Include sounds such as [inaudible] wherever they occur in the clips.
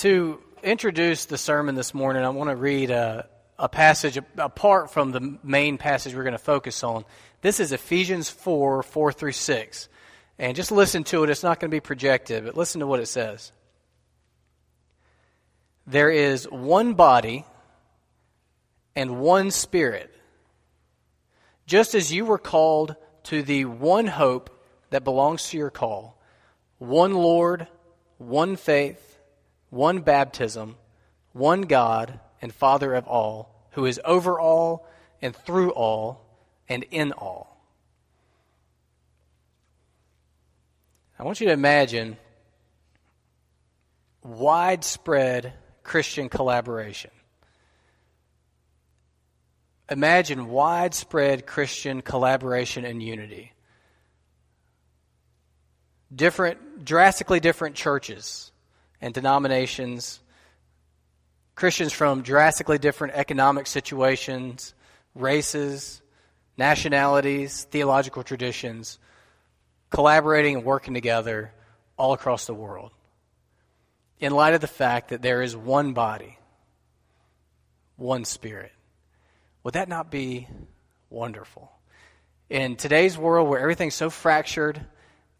To introduce the sermon this morning, I want to read a, a passage apart from the main passage we're going to focus on. This is Ephesians 4 4 through 6. And just listen to it. It's not going to be projected, but listen to what it says. There is one body and one spirit, just as you were called to the one hope that belongs to your call one Lord, one faith one baptism, one God and Father of all, who is over all and through all and in all. I want you to imagine widespread Christian collaboration. Imagine widespread Christian collaboration and unity. Different, drastically different churches and denominations, Christians from drastically different economic situations, races, nationalities, theological traditions, collaborating and working together all across the world. In light of the fact that there is one body, one spirit. Would that not be wonderful? In today's world where everything's so fractured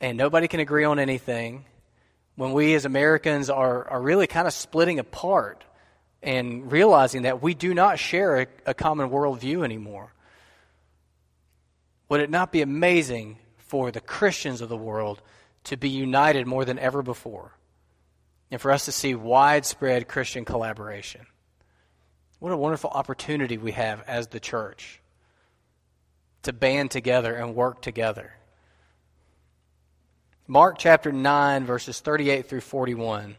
and nobody can agree on anything, when we as Americans are, are really kind of splitting apart and realizing that we do not share a, a common worldview anymore. Would it not be amazing for the Christians of the world to be united more than ever before and for us to see widespread Christian collaboration? What a wonderful opportunity we have as the church to band together and work together. Mark chapter 9, verses 38 through 41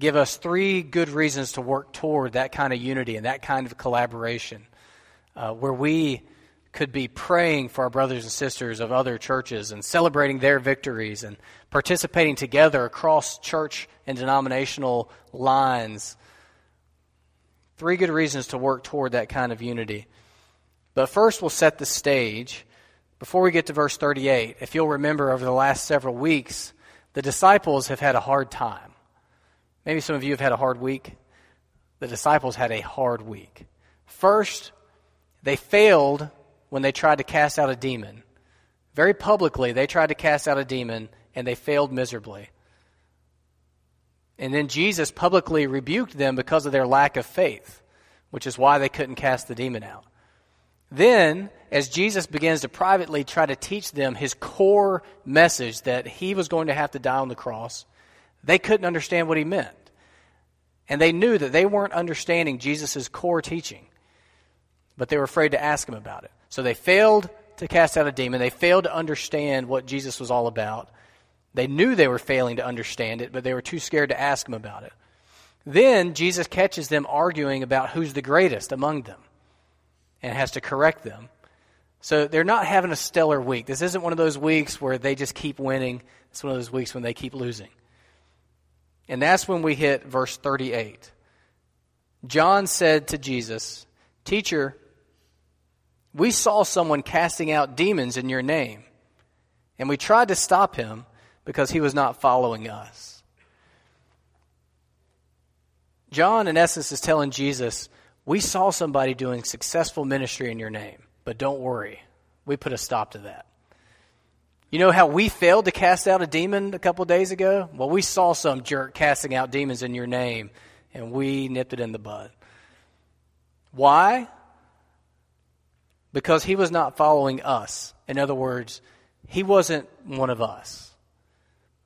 give us three good reasons to work toward that kind of unity and that kind of collaboration uh, where we could be praying for our brothers and sisters of other churches and celebrating their victories and participating together across church and denominational lines. Three good reasons to work toward that kind of unity. But first, we'll set the stage before we get to verse 38, if you'll remember over the last several weeks, the disciples have had a hard time. Maybe some of you have had a hard week. The disciples had a hard week. First, they failed when they tried to cast out a demon. Very publicly, they tried to cast out a demon and they failed miserably. And then Jesus publicly rebuked them because of their lack of faith, which is why they couldn't cast the demon out. Then, as Jesus begins to privately try to teach them his core message that he was going to have to die on the cross, they couldn't understand what he meant. And they knew that they weren't understanding Jesus' core teaching, but they were afraid to ask him about it. So they failed to cast out a demon. They failed to understand what Jesus was all about. They knew they were failing to understand it, but they were too scared to ask him about it. Then Jesus catches them arguing about who's the greatest among them and has to correct them. So they're not having a stellar week. This isn't one of those weeks where they just keep winning. It's one of those weeks when they keep losing. And that's when we hit verse 38. John said to Jesus, Teacher, we saw someone casting out demons in your name, and we tried to stop him because he was not following us. John, in essence, is telling Jesus, we saw somebody doing successful ministry in your name, but don't worry. We put a stop to that. You know how we failed to cast out a demon a couple days ago? Well, we saw some jerk casting out demons in your name, and we nipped it in the bud. Why? Because he was not following us. In other words, he wasn't one of us.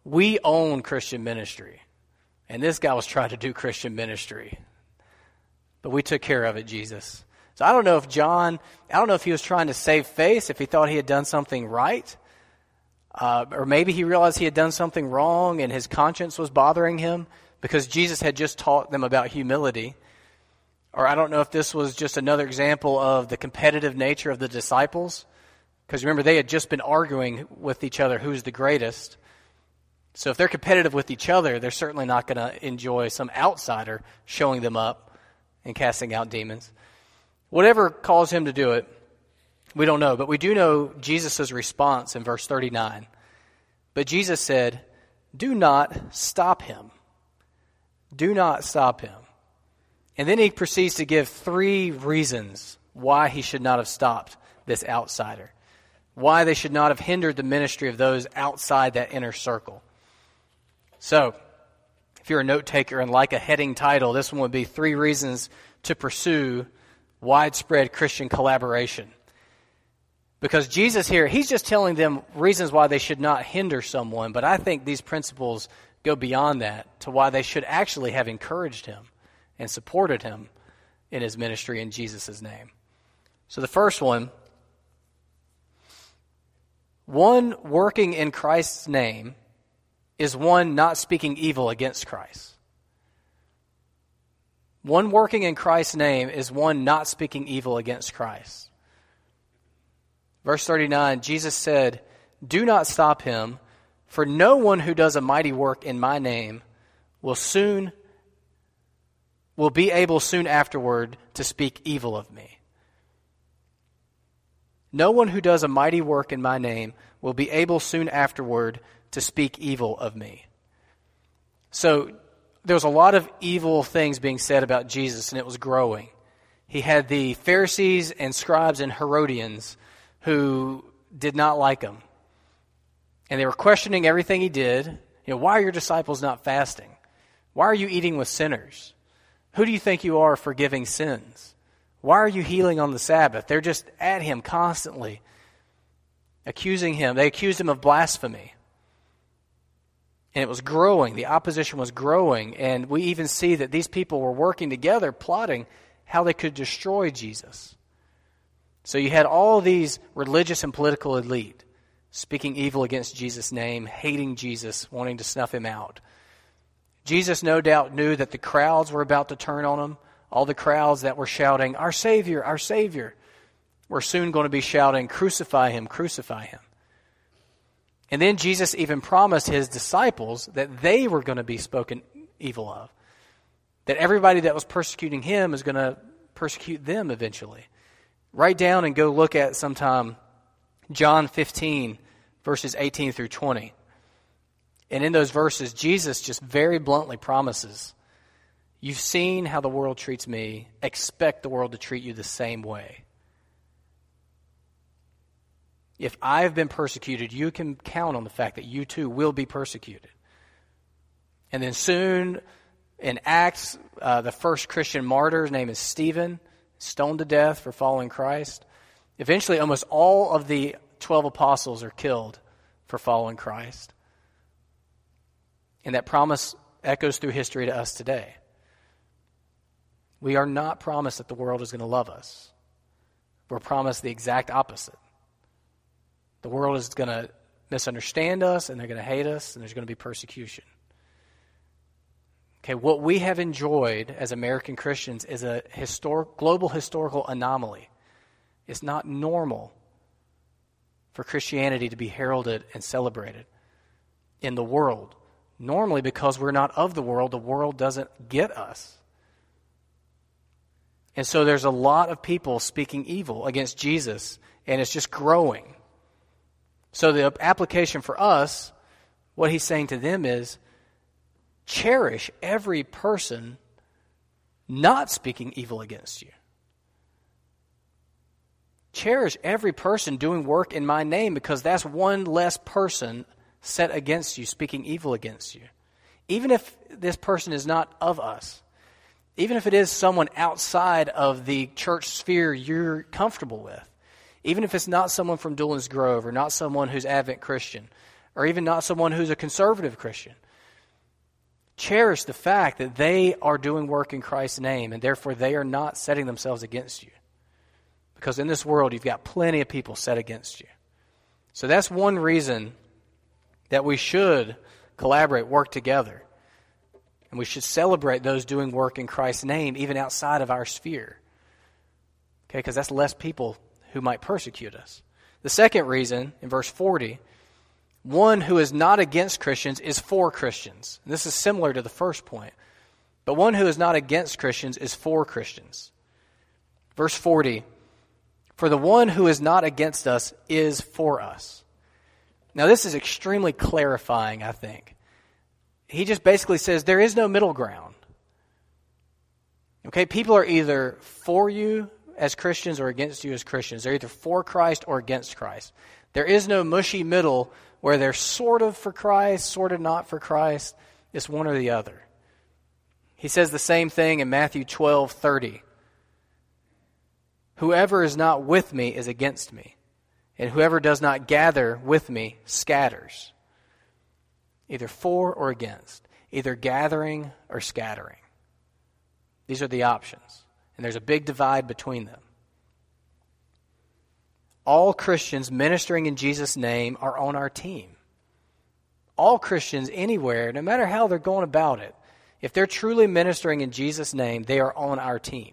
We own Christian ministry. And this guy was trying to do Christian ministry. But we took care of it, Jesus. So I don't know if John, I don't know if he was trying to save face, if he thought he had done something right. Uh, or maybe he realized he had done something wrong and his conscience was bothering him because Jesus had just taught them about humility. Or I don't know if this was just another example of the competitive nature of the disciples. Because remember, they had just been arguing with each other who's the greatest. So if they're competitive with each other, they're certainly not going to enjoy some outsider showing them up and casting out demons. Whatever caused him to do it, we don't know, but we do know Jesus' response in verse 39. But Jesus said, Do not stop him, Do not stop him. And then he proceeds to give three reasons why he should not have stopped this outsider, why they should not have hindered the ministry of those outside that inner circle. So, if you're a note taker and like a heading title, this one would be Three Reasons to Pursue Widespread Christian Collaboration. Because Jesus here, he's just telling them reasons why they should not hinder someone, but I think these principles go beyond that to why they should actually have encouraged him and supported him in his ministry in Jesus' name. So the first one one working in Christ's name is one not speaking evil against Christ. One working in Christ's name is one not speaking evil against Christ. Verse 39 Jesus said, Do not stop him, for no one who does a mighty work in my name will soon will be able soon afterward to speak evil of me. No one who does a mighty work in my name will be able soon afterward to speak evil of me. So there was a lot of evil things being said about Jesus, and it was growing. He had the Pharisees and scribes and Herodians who did not like him. And they were questioning everything he did. You know, why are your disciples not fasting? Why are you eating with sinners? Who do you think you are forgiving sins? Why are you healing on the Sabbath? They're just at him constantly, accusing him. They accused him of blasphemy. And it was growing. The opposition was growing. And we even see that these people were working together, plotting how they could destroy Jesus. So you had all these religious and political elite speaking evil against Jesus' name, hating Jesus, wanting to snuff him out. Jesus no doubt knew that the crowds were about to turn on him. All the crowds that were shouting, Our Savior, our Savior, were soon going to be shouting, Crucify him, crucify him. And then Jesus even promised his disciples that they were going to be spoken evil of. That everybody that was persecuting him is going to persecute them eventually. Write down and go look at sometime John 15, verses 18 through 20. And in those verses, Jesus just very bluntly promises You've seen how the world treats me, expect the world to treat you the same way. If I have been persecuted, you can count on the fact that you too will be persecuted. And then soon, in Acts, uh, the first Christian martyr, his name is Stephen stoned to death for following Christ. Eventually, almost all of the 12 apostles are killed for following Christ. And that promise echoes through history to us today. We are not promised that the world is going to love us. We're promised the exact opposite. The world is going to misunderstand us and they're going to hate us and there's going to be persecution. Okay, what we have enjoyed as American Christians is a historic, global historical anomaly. It's not normal for Christianity to be heralded and celebrated in the world. Normally, because we're not of the world, the world doesn't get us. And so there's a lot of people speaking evil against Jesus, and it's just growing. So the application for us, what he's saying to them is cherish every person not speaking evil against you. Cherish every person doing work in my name because that's one less person set against you, speaking evil against you. Even if this person is not of us, even if it is someone outside of the church sphere you're comfortable with, even if it's not someone from Doolin's Grove or not someone who's Advent Christian or even not someone who's a conservative Christian, cherish the fact that they are doing work in Christ's name and therefore they are not setting themselves against you. Because in this world, you've got plenty of people set against you. So that's one reason that we should collaborate, work together. And we should celebrate those doing work in Christ's name, even outside of our sphere. Okay, because that's less people who might persecute us. The second reason, in verse 40, one who is not against Christians is for Christians. And this is similar to the first point. But one who is not against Christians is for Christians. Verse 40 For the one who is not against us is for us. Now, this is extremely clarifying, I think. he just basically says there is no middle ground. Okay, people are either for you as Christians or against you as Christians. They're either for Christ or against Christ. There is no mushy middle where they're sort of for Christ, sort of not for Christ. It's one or the other. He says the same thing in Matthew 12 30. Whoever is not with me is against me, and whoever does not gather with me scatters. Either for or against, either gathering or scattering. These are the options, and there's a big divide between them. All Christians ministering in Jesus' name are on our team. All Christians anywhere, no matter how they're going about it, if they're truly ministering in Jesus' name, they are on our team.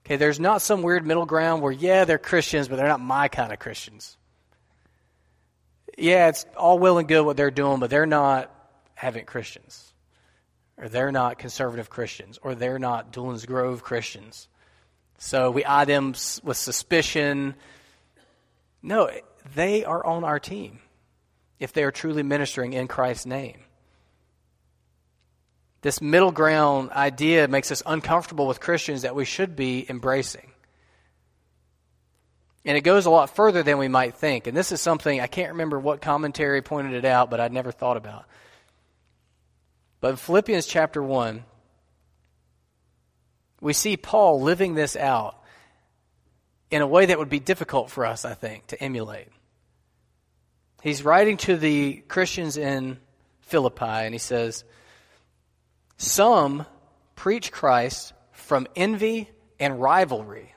Okay, there's not some weird middle ground where, yeah, they're Christians, but they're not my kind of Christians. Yeah, it's all well and good what they're doing, but they're not Advent Christians. Or they're not conservative Christians. Or they're not Doolin's Grove Christians. So we eye them with suspicion. No, they are on our team if they are truly ministering in Christ's name. This middle ground idea makes us uncomfortable with Christians that we should be embracing. And it goes a lot further than we might think. And this is something, I can't remember what commentary pointed it out, but I'd never thought about. But in Philippians chapter 1, we see Paul living this out in a way that would be difficult for us, I think, to emulate. He's writing to the Christians in Philippi, and he says, some preach Christ from envy and rivalry,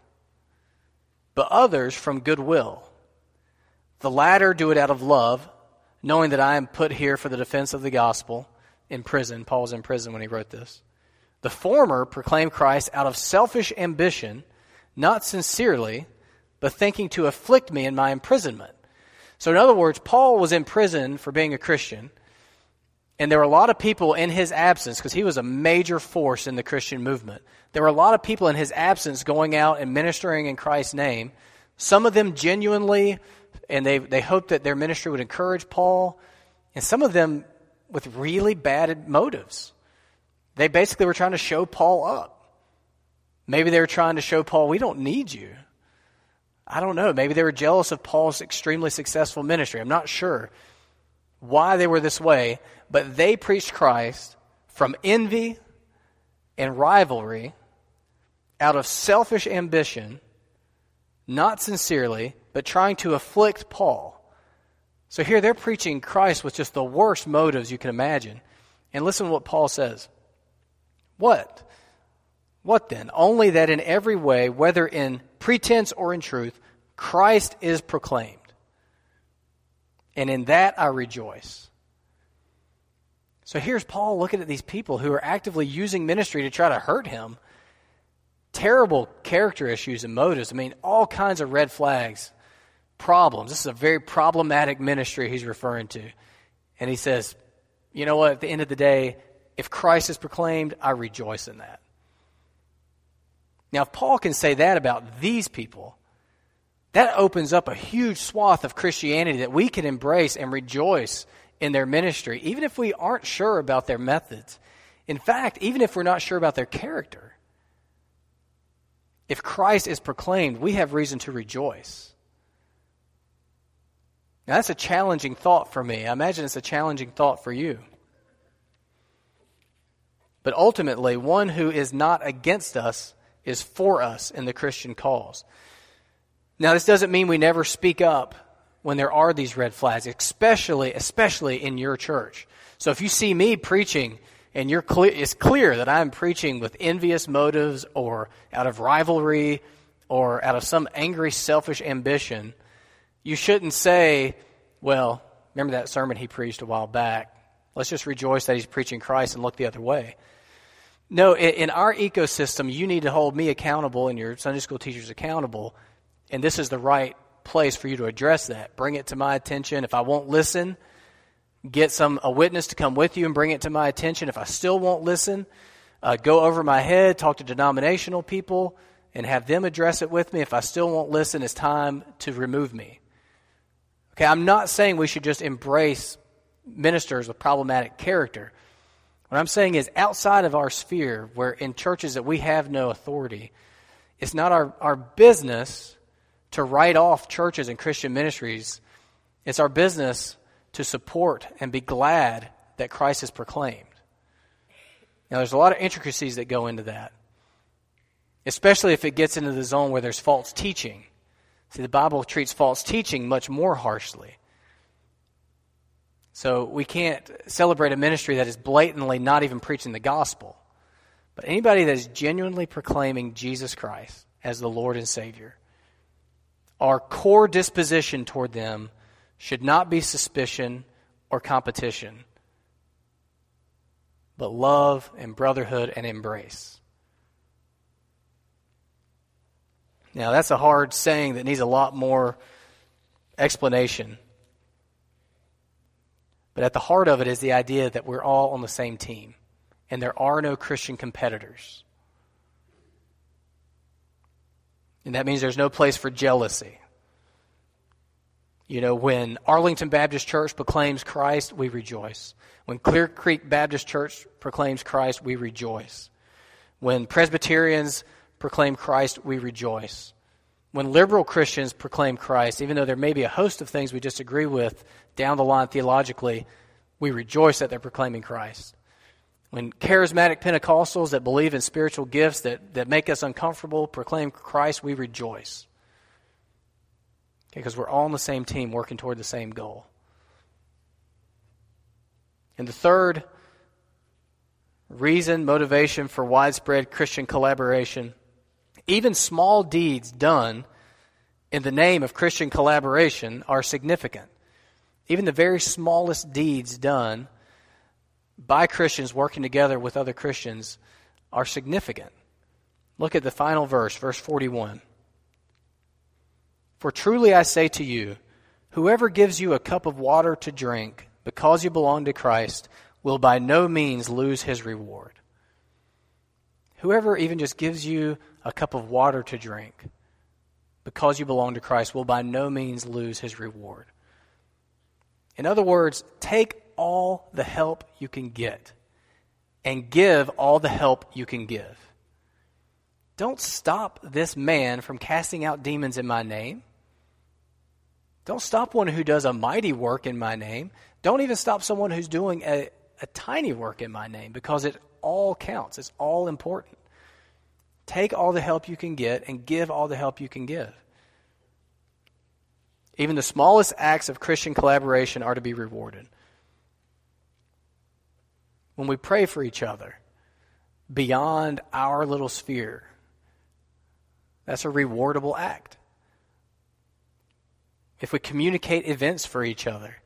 but others from goodwill. The latter do it out of love, knowing that I am put here for the defense of the gospel in prison. Paul was in prison when he wrote this. The former proclaimed Christ out of selfish ambition, not sincerely, but thinking to afflict me in my imprisonment. So, in other words, Paul was in prison for being a Christian. And there were a lot of people in his absence, because he was a major force in the Christian movement. There were a lot of people in his absence going out and ministering in Christ's name. Some of them genuinely, and they, they hoped that their ministry would encourage Paul. And some of them with really bad motives. They basically were trying to show Paul up. Maybe they were trying to show Paul, we don't need you. I don't know. Maybe they were jealous of Paul's extremely successful ministry. I'm not sure why they were this way, but they preached Christ from envy and rivalry out of selfish ambition, not sincerely, but trying to afflict Paul. So here they're preaching Christ with just the worst motives you can imagine. And listen to what Paul says. What? What then? Only that in every way, whether in pretense or in truth, Christ is proclaimed and in that I rejoice. So here's Paul looking at these people who are actively using ministry to try to hurt him. Terrible character issues and motives. I mean, all kinds of red flags, problems. This is a very problematic ministry he's referring to. And he says, you know what, at the end of the day, if Christ is proclaimed, I rejoice in that. Now, if Paul can say that about these people, that opens up a huge swath of Christianity that we can embrace and rejoice in their ministry, even if we aren't sure about their methods. In fact, even if we're not sure about their character. If Christ is proclaimed, we have reason to rejoice. Now, that's a challenging thought for me. I imagine it's a challenging thought for you. But ultimately, one who is not against us is for us in the Christian cause. Now, this doesn't mean we never speak up when there are these red flags, especially, especially in your church. So if you see me preaching and you're it's clear that I'm preaching with envious motives or out of rivalry or out of some angry, selfish ambition, you shouldn't say, well, remember that sermon he preached a while back? Let's just rejoice that he's preaching Christ and look the other way. No, in our ecosystem, you need to hold me accountable and your Sunday school teachers accountable and this is the right place for you to address that. Bring it to my attention. If I won't listen, get some a witness to come with you and bring it to my attention. If I still won't listen, uh, go over my head, talk to denominational people, and have them address it with me. If I still won't listen, it's time to remove me. Okay, I'm not saying we should just embrace ministers with problematic character. What I'm saying is, outside of our sphere, where in churches that we have no authority, it's not our, our business to write off churches and Christian ministries. It's our business to support and be glad that Christ is proclaimed. Now, there's a lot of intricacies that go into that, especially if it gets into the zone where there's false teaching. See, the Bible treats false teaching much more harshly. So we can't celebrate a ministry that is blatantly not even preaching the gospel. But anybody that is genuinely proclaiming Jesus Christ as the Lord and Savior, our core disposition toward them should not be suspicion or competition, but love and brotherhood and embrace. Now, that's a hard saying that needs a lot more explanation. But at the heart of it is the idea that we're all on the same team and there are no Christian competitors. And that means there's no place for jealousy. You know, when Arlington Baptist Church proclaims Christ, we rejoice. When Clear Creek Baptist Church proclaims Christ, we rejoice. When Presbyterians proclaim Christ, we rejoice. When liberal Christians proclaim Christ, even though there may be a host of things we disagree with down the line theologically, we rejoice that they're proclaiming Christ. When charismatic Pentecostals that believe in spiritual gifts that, that make us uncomfortable proclaim Christ, we rejoice. Because we're all on the same team working toward the same goal. And the third reason, motivation for widespread Christian collaboration, even small deeds done in the name of Christian collaboration are significant. Even the very smallest deeds done by Christians working together with other Christians are significant. Look at the final verse, verse 41. For truly I say to you, whoever gives you a cup of water to drink because you belong to Christ will by no means lose his reward. Whoever even just gives you a cup of water to drink because you belong to Christ will by no means lose his reward. In other words, take all the help you can get and give all the help you can give. Don't stop this man from casting out demons in my name. Don't stop one who does a mighty work in my name. Don't even stop someone who's doing a, a tiny work in my name because it all counts. It's all important. Take all the help you can get and give all the help you can give. Even the smallest acts of Christian collaboration are to be rewarded when we pray for each other beyond our little sphere, that's a rewardable act. If we communicate events for each other,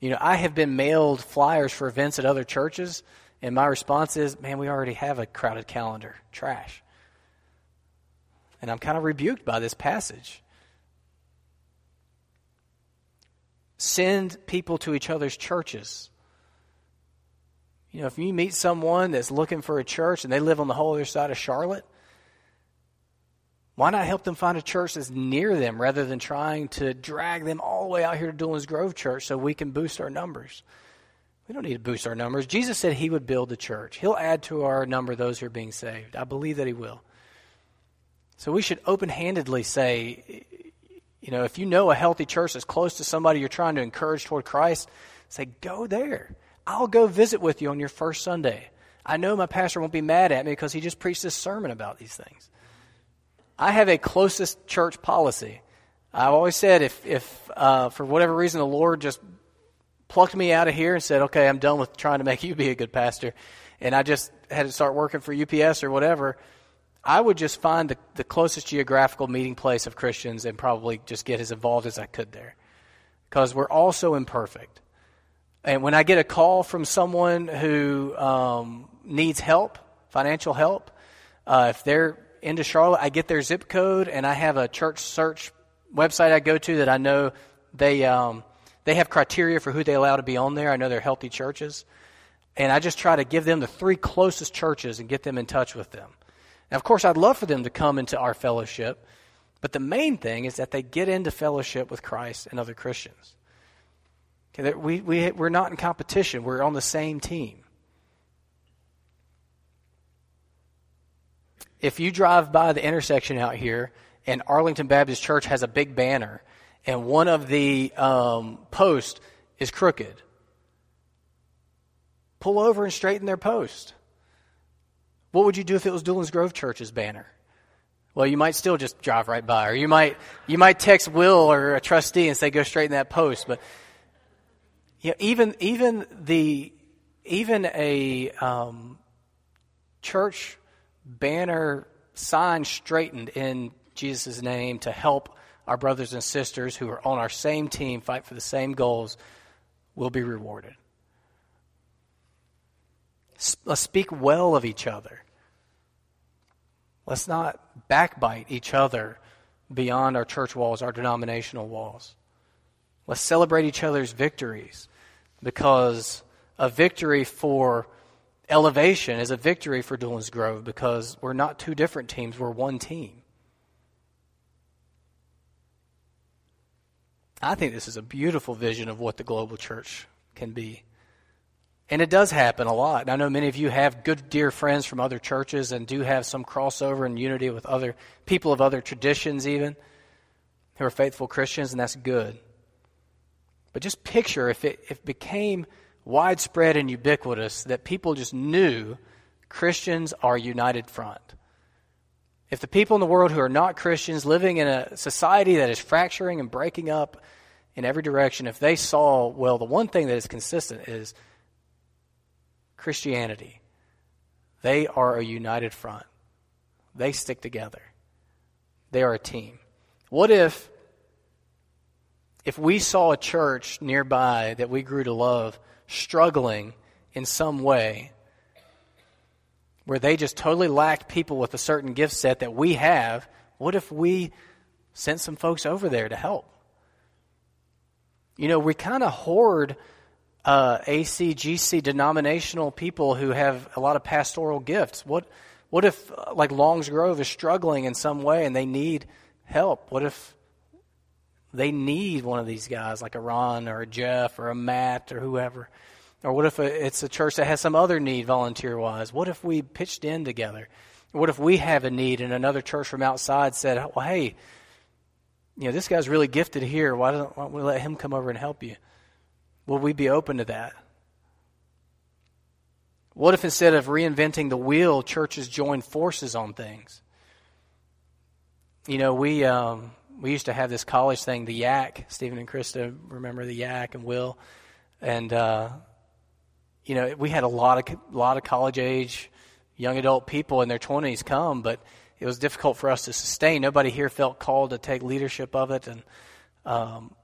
you know, I have been mailed flyers for events at other churches, and my response is, man, we already have a crowded calendar. Trash. And I'm kind of rebuked by this passage. Send people to each other's churches. You know, if you meet someone that's looking for a church and they live on the whole other side of Charlotte, why not help them find a church that's near them rather than trying to drag them all the way out here to Doolin's Grove Church so we can boost our numbers? We don't need to boost our numbers. Jesus said he would build the church. He'll add to our number those who are being saved. I believe that he will. So we should open handedly say, you know, if you know a healthy church that's close to somebody you're trying to encourage toward Christ, say, go there. I'll go visit with you on your first Sunday. I know my pastor won't be mad at me because he just preached this sermon about these things. I have a closest church policy. I've always said if, if uh, for whatever reason the Lord just plucked me out of here and said, okay, I'm done with trying to make [laughs] you be a good pastor, and I just had to start working for UPS or whatever, I would just find the, the closest geographical meeting place of Christians and probably just get as involved as I could there. Because we're all so imperfect. And when I get a call from someone who um, needs help, financial help, uh, if they're into Charlotte, I get their zip code, and I have a church search website I go to that I know they um, they have criteria for who they allow to be on there. I know they're healthy churches, and I just try to give them the three closest churches and get them in touch with them. Now, of course, I'd love for them to come into our fellowship, but the main thing is that they get into fellowship with Christ and other Christians. Okay, we, we, we're not in competition, we're on the same team. If you drive by the intersection out here and Arlington Baptist Church has a big banner and one of the um, posts is crooked, pull over and straighten their post. What would you do if it was Doolin's Grove Church's banner? Well, you might still just drive right by, or you might you might text Will or a trustee and say, "Go straighten that post." But you know, even even the even a um, church banner sign straightened in Jesus' name to help our brothers and sisters who are on our same team fight for the same goals will be rewarded. Let's speak well of each other. Let's not backbite each other beyond our church walls, our denominational walls. Let's celebrate each other's victories because a victory for Elevation is a victory for Doolin's Grove because we're not two different teams, we're one team. I think this is a beautiful vision of what the global church can be. And it does happen a lot. And I know many of you have good, dear friends from other churches and do have some crossover and unity with other people of other traditions, even who are faithful Christians, and that's good. But just picture if it, if it became widespread and ubiquitous that people just knew Christians are united front. If the people in the world who are not Christians, living in a society that is fracturing and breaking up in every direction, if they saw, well, the one thing that is consistent is Christianity. They are a united front. They stick together. They are a team. What if if we saw a church nearby that we grew to love struggling in some way where they just totally lacked people with a certain gift set that we have, what if we sent some folks over there to help? You know, we kind of hoard uh, ACGC denominational people who have a lot of pastoral gifts? What, what if, uh, like Longs Grove is struggling in some way and they need help? What if they need one of these guys, like a Ron or a Jeff or a Matt or whoever? Or what if it's a church that has some other need volunteer wise? What if we pitched in together? What if we have a need and another church from outside said, well, hey, you know, this guy's really gifted here. Why don't, why don't we let him come over and help you? Will we be open to that? What if instead of reinventing the wheel, churches join forces on things? You know, we um, we used to have this college thing, the Yak. Stephen and Krista remember the Yak and Will, and uh, you know, we had a lot of lot of college age young adult people in their twenties come, but it was difficult for us to sustain. Nobody here felt called to take leadership of it, and um,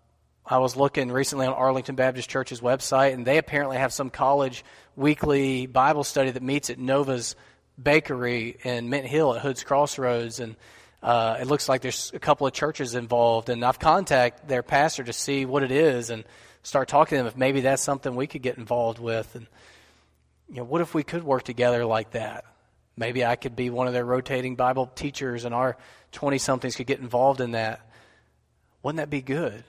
I was looking recently on Arlington Baptist Church's website, and they apparently have some college weekly Bible study that meets at Nova's Bakery in Mint Hill at Hood's Crossroads, and uh, it looks like there's a couple of churches involved. And I've contacted their pastor to see what it is and start talking to them if maybe that's something we could get involved with. And you know, what if we could work together like that? Maybe I could be one of their rotating Bible teachers, and our twenty somethings could get involved in that. Wouldn't that be good?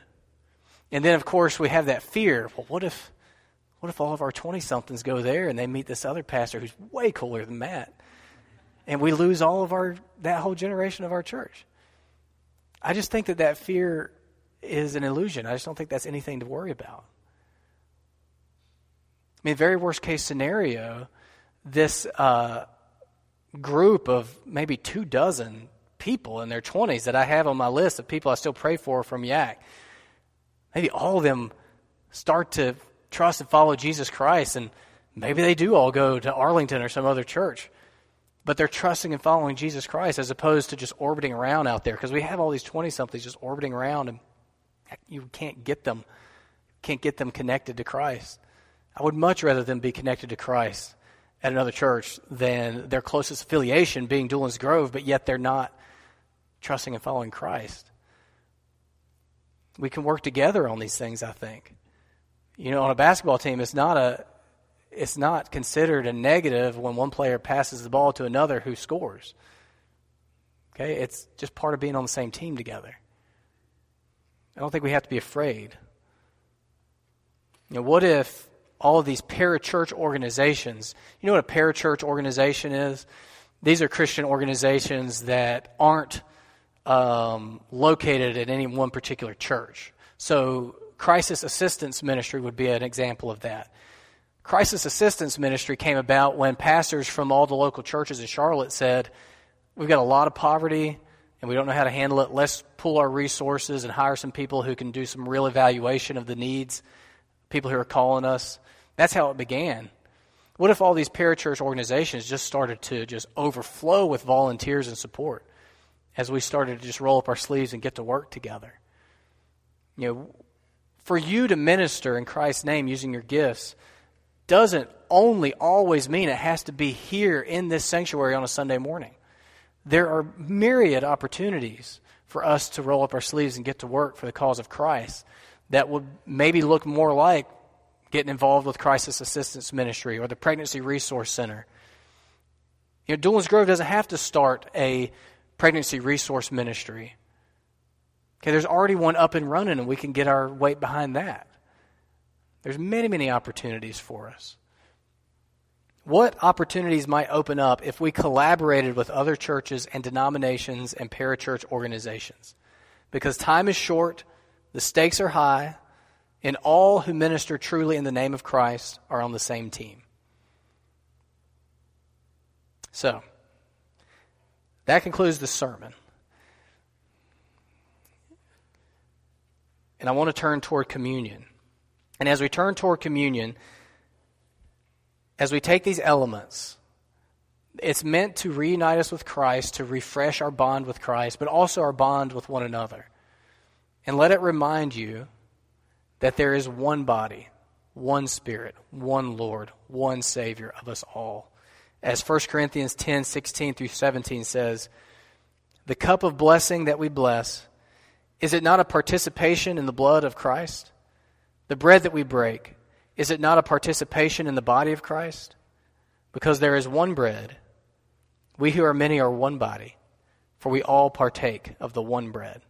And then, of course, we have that fear. Well, what if, what if all of our 20 somethings go there and they meet this other pastor who's way cooler than Matt? And we lose all of our, that whole generation of our church. I just think that that fear is an illusion. I just don't think that's anything to worry about. I mean, very worst case scenario, this uh, group of maybe two dozen people in their 20s that I have on my list of people I still pray for from Yak maybe all of them start to trust and follow Jesus Christ, and maybe they do all go to Arlington or some other church. But they're trusting and following Jesus Christ as opposed to just orbiting around out there because we have all these 20 somethings just orbiting around and you can't get them can't get them connected to Christ. I would much rather them be connected to Christ at another church than their closest affiliation being Doolin's Grove, but yet they're not trusting and following Christ. We can work together on these things, I think. You know, on a basketball team, it's not a it's not considered a negative when one player passes the ball to another who scores. Okay? It's just part of being on the same team together. I don't think we have to be afraid. You know, what if all of these parachurch organizations, you know what a parachurch organization is? These are Christian organizations that aren't um, located at any one particular church. So, crisis assistance ministry would be an example of that. Crisis assistance ministry came about when pastors from all the local churches in Charlotte said, We've got a lot of poverty and we don't know how to handle it. Let's pool our resources and hire some people who can do some real evaluation of the needs, people who are calling us. That's how it began. What if all these parachurch organizations just started to just overflow with volunteers and support as we started to just roll up our sleeves and get to work together? You know, for you to minister in Christ's name using your gifts doesn't only always mean it has to be here in this sanctuary on a Sunday morning. There are myriad opportunities for us to roll up our sleeves and get to work for the cause of Christ that would maybe look more like getting involved with crisis assistance ministry or the pregnancy resource center. You know, Doolin's Grove doesn't have to start a pregnancy resource ministry. Okay, there's already one up and running, and we can get our weight behind that. There's many, many opportunities for us. What opportunities might open up if we collaborated with other churches and denominations and parachurch organizations? Because time is short, the stakes are high, and all who minister truly in the name of Christ are on the same team. So, that concludes the sermon. And I want to turn toward communion. And as we turn toward communion, as we take these elements, it's meant to reunite us with Christ, to refresh our bond with Christ, but also our bond with one another. And let it remind you that there is one body, one Spirit, one Lord, one Savior of us all. As 1 Corinthians 10 16 through 17 says, The cup of blessing that we bless, is it not a participation in the blood of Christ? The bread that we break, is it not a participation in the body of Christ? Because there is one bread. We who are many are one body, for we all partake of the one bread.